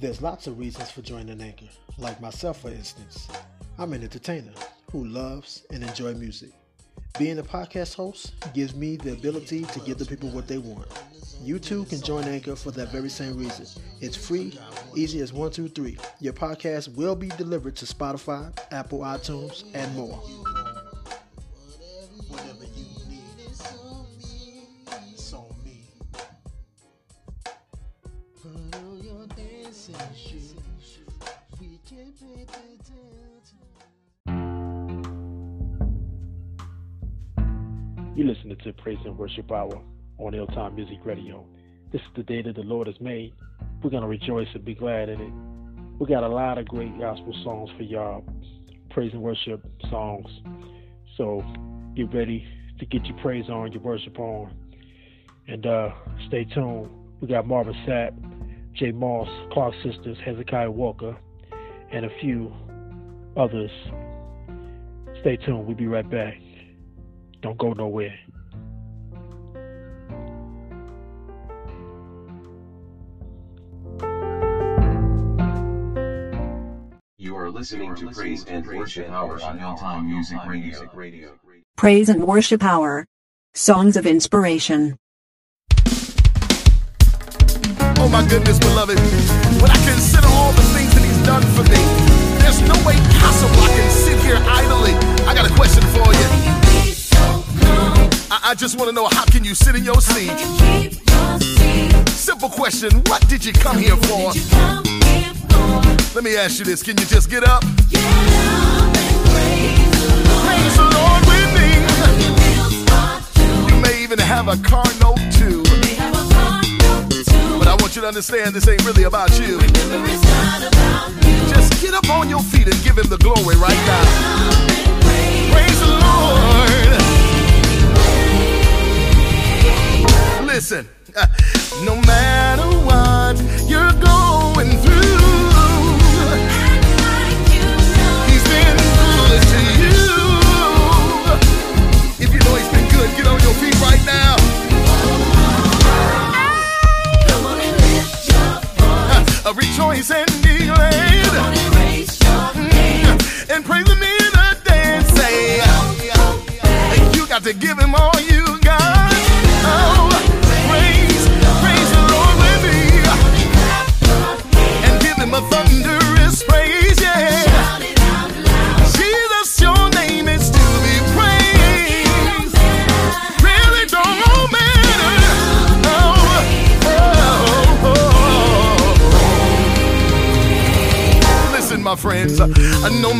There's lots of reasons for joining Anchor, like myself, for instance. I'm an entertainer who loves and enjoy music. Being a podcast host gives me the ability to give the people what they want. You too can join Anchor for that very same reason. It's free, easy as one, two, three. Your podcast will be delivered to Spotify, Apple iTunes, and more. Praise and Worship Hour on Hilltime Music Radio. This is the day that the Lord has made. We're going to rejoice and be glad in it. We got a lot of great gospel songs for y'all, praise and worship songs. So get ready to get your praise on, your worship on. And uh, stay tuned. We got Marvin Sapp, J. Moss, Clark Sisters, Hezekiah Walker, and a few others. Stay tuned. We'll be right back. Don't go nowhere. Listening to Praise and Worship Hour on Hilltime Music Radio. Praise and Worship Hour. Songs of Inspiration. Oh my goodness, beloved. When I consider all the things that he's done for me, there's no way possible I can sit here idly. I got a question for you. I, I just want to know how can you sit in your seat? Simple question. What did you come here for? Let me ask you this. Can you just get up? Praise the Lord with me. You may even have a car note too. But I want you to understand this ain't really about you. Just get up on your feet and give him the glory right now. Praise the Lord. Listen, no matter what you're going through, rejoice and be glad. And praise him in a dance. Say, you got to give him all you friends, uh, no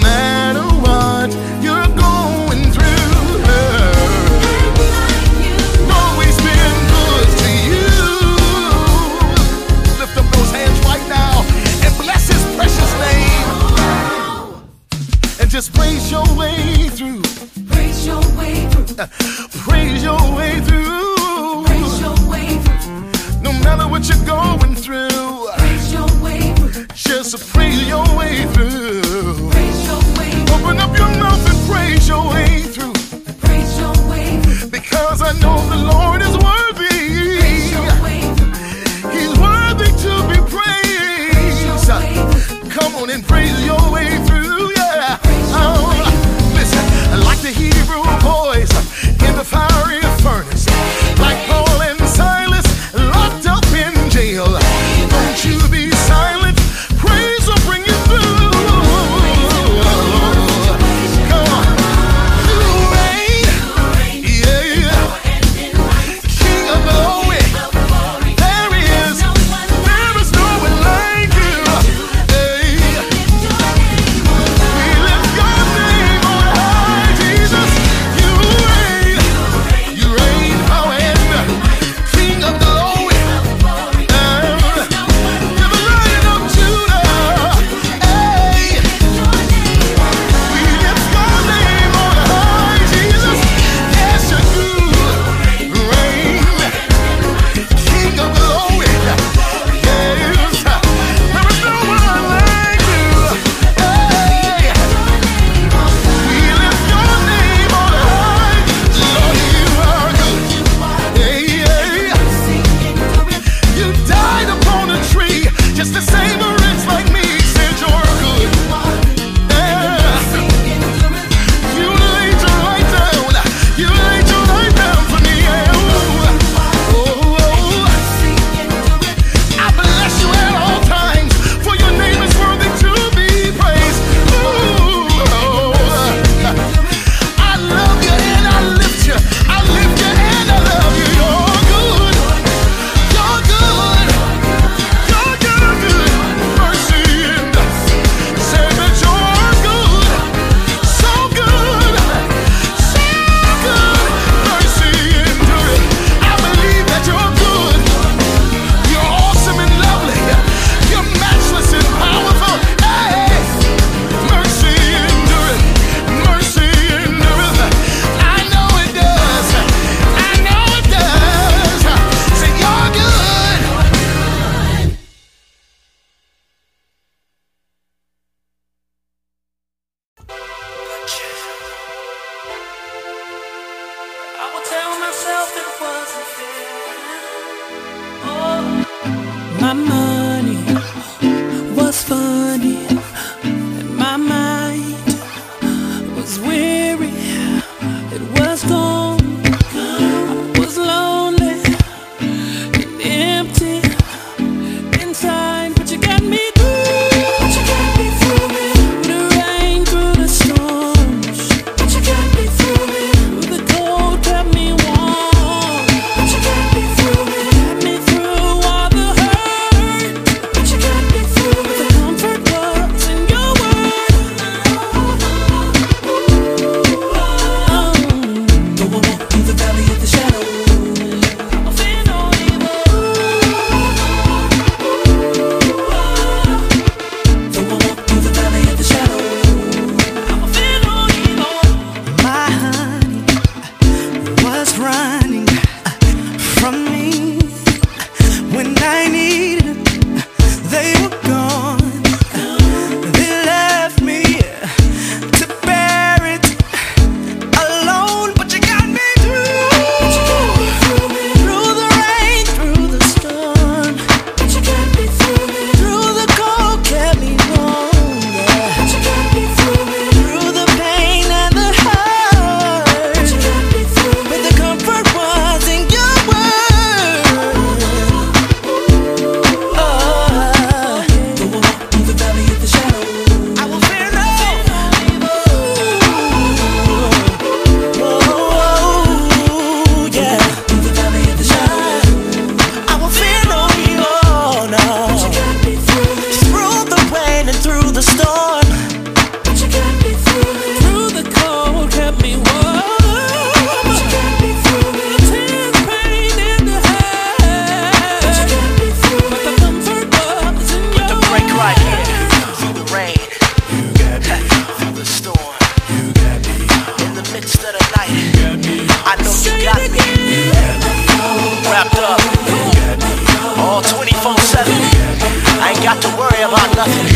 got to worry about nothing.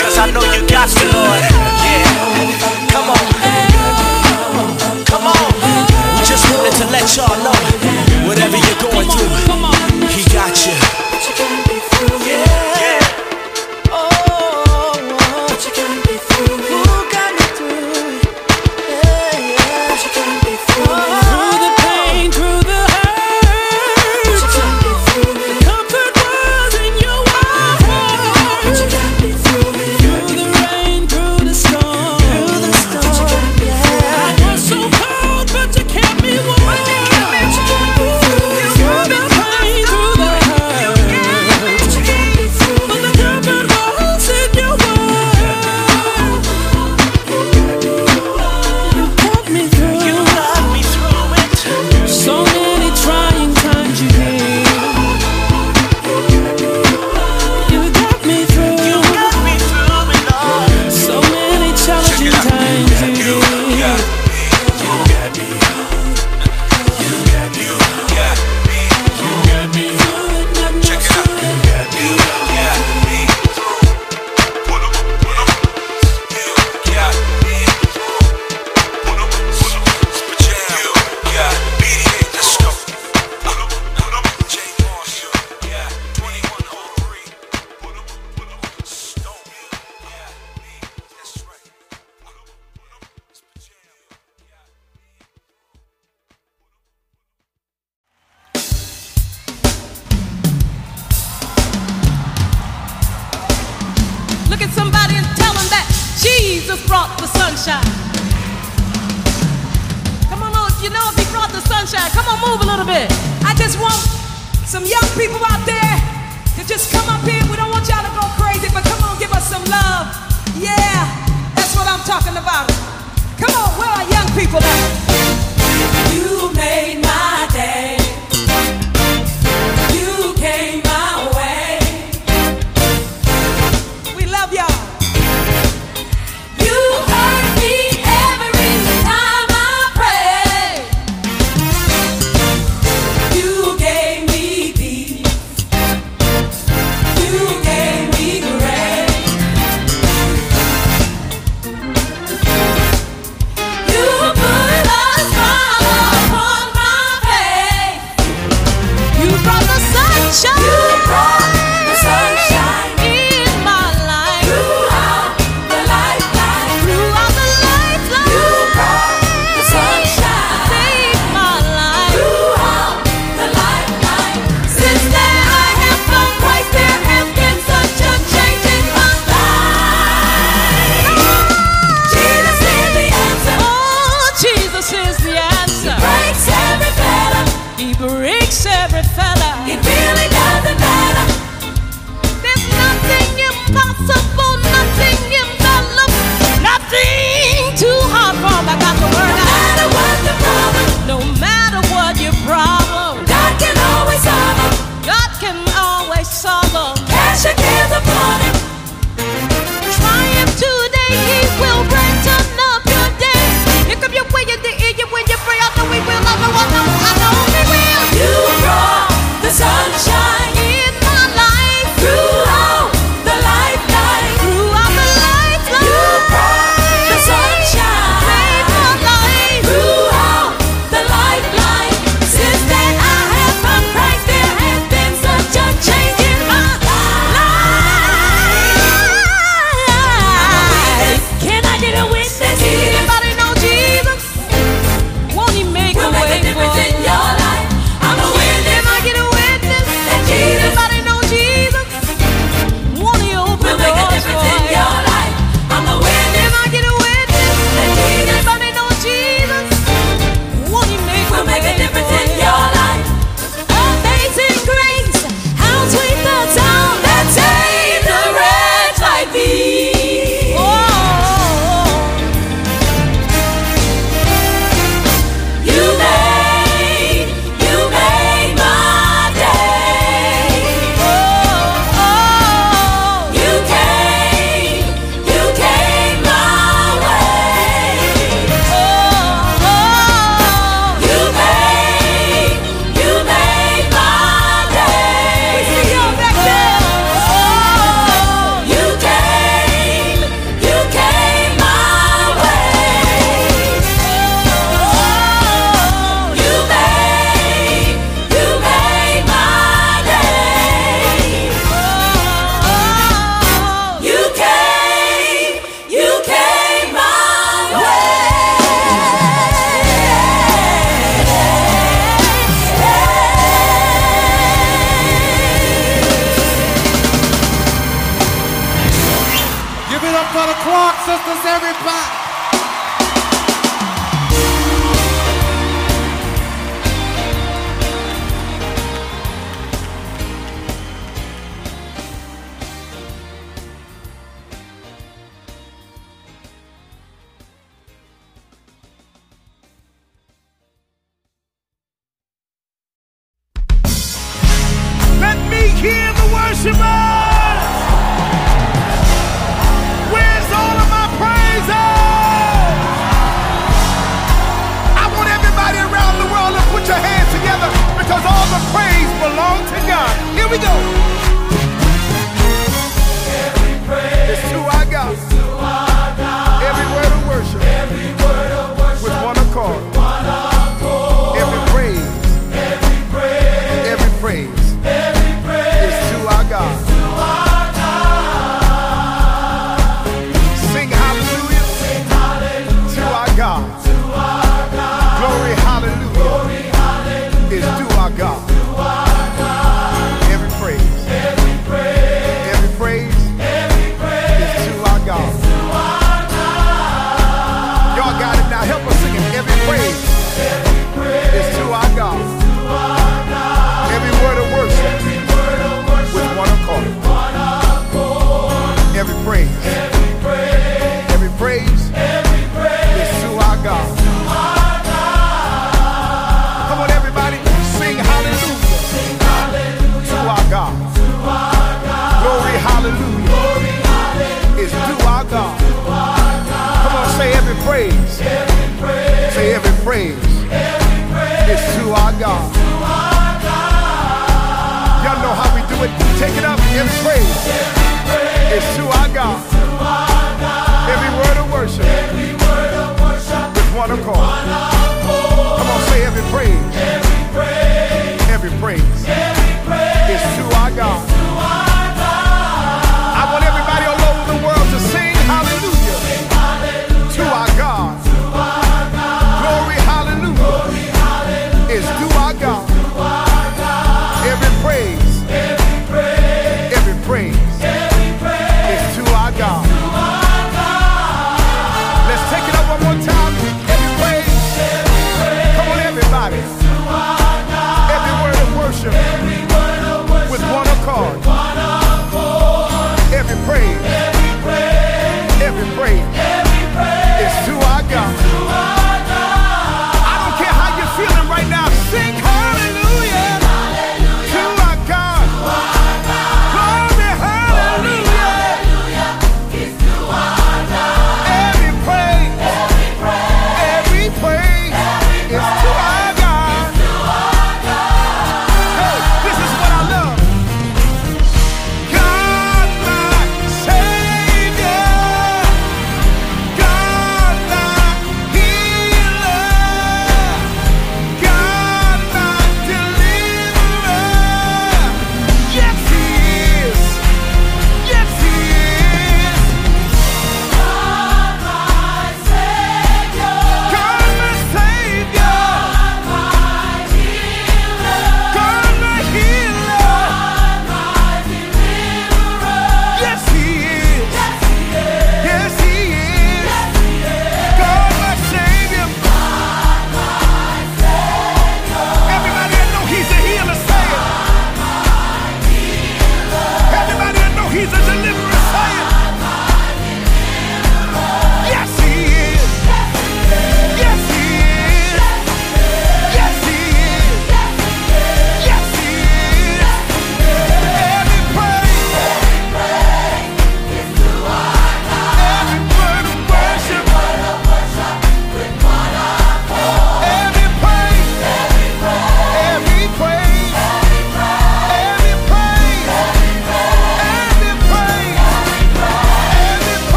Cause I know you got the Lord. Yeah. Come on. Come on. We just wanted to let y'all know.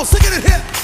on, it in here.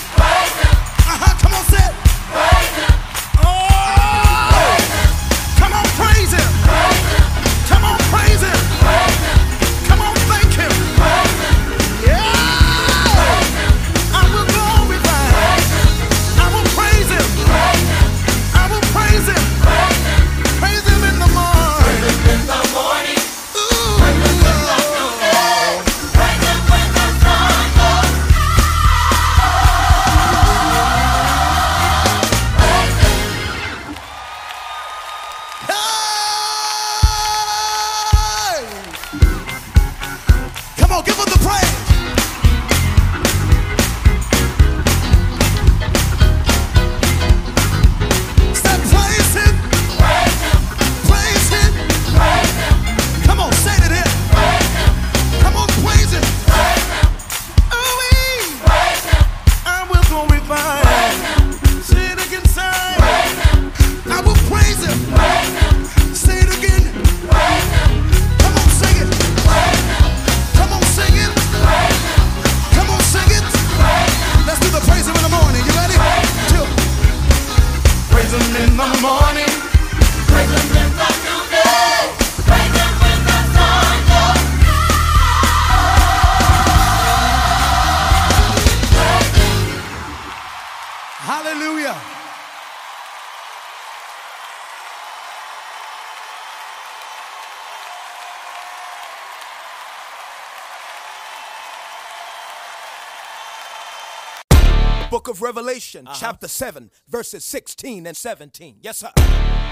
book of Revelation, uh-huh. chapter 7, verses 16 and 17. Yes, sir.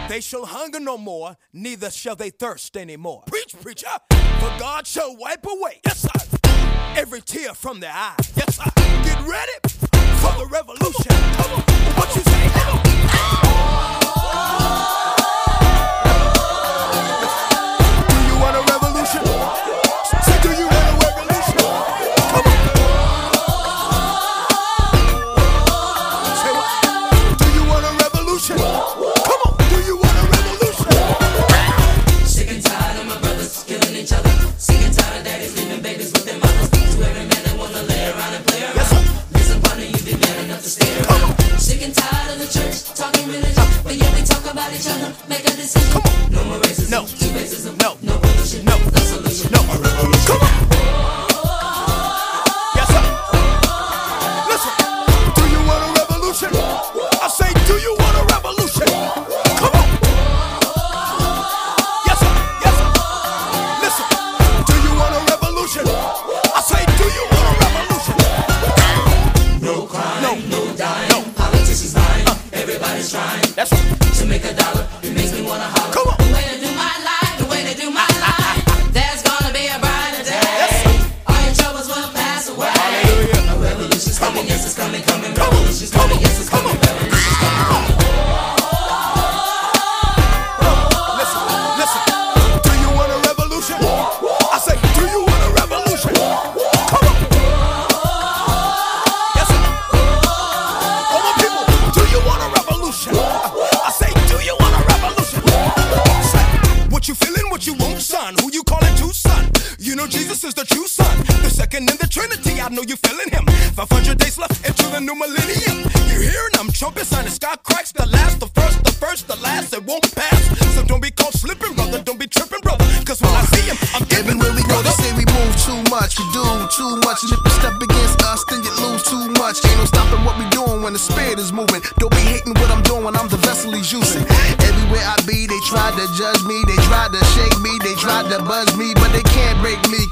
They shall hunger no more, neither shall they thirst anymore. Preach, preacher. For God shall wipe away, yes, sir, every tear from their eyes. Yes, sir. Get ready for the revolution. Come on. What you say? make a decision. No more racism. No. Racism. No. No pollution. No. No solution. No. Come on.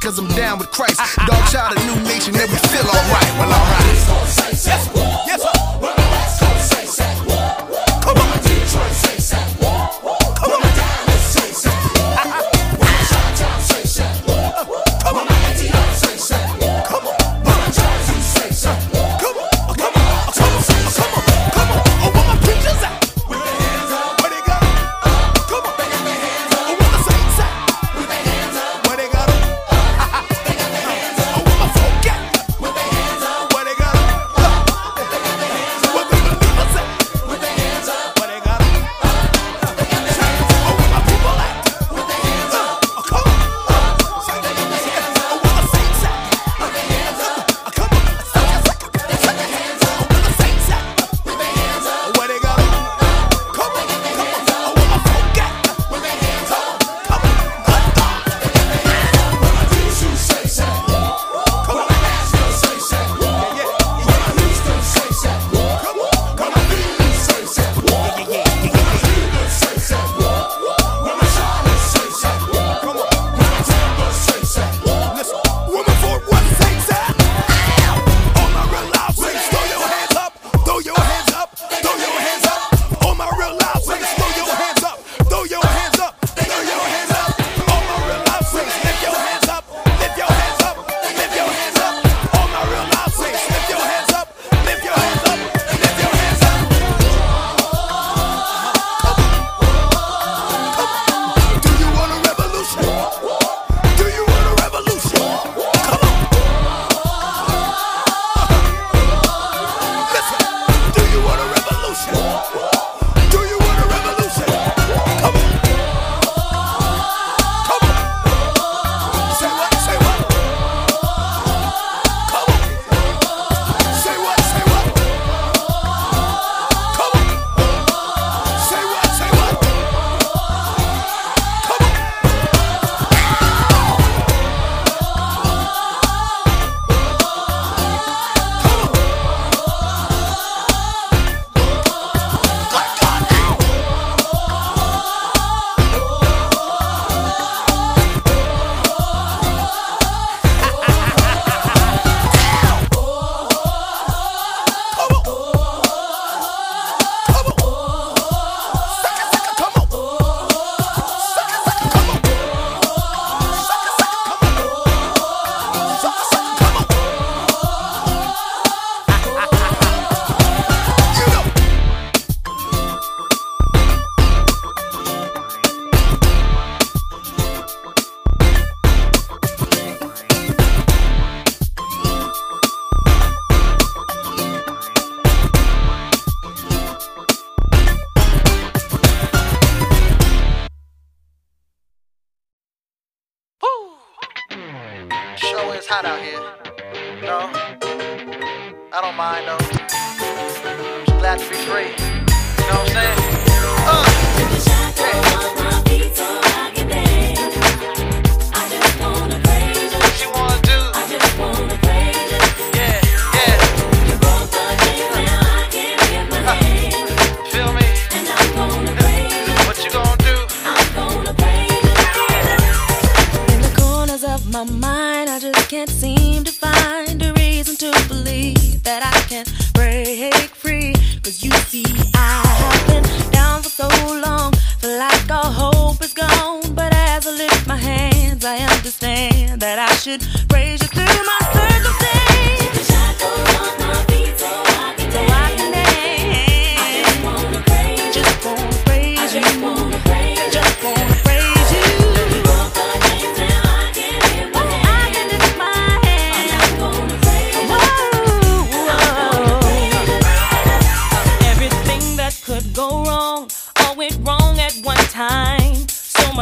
cause I'm down with Christ. Dog child, a new nation that we feel alright. Well, I'm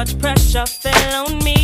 much pressure fell on me.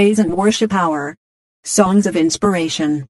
Praise and Worship Hour. Songs of Inspiration.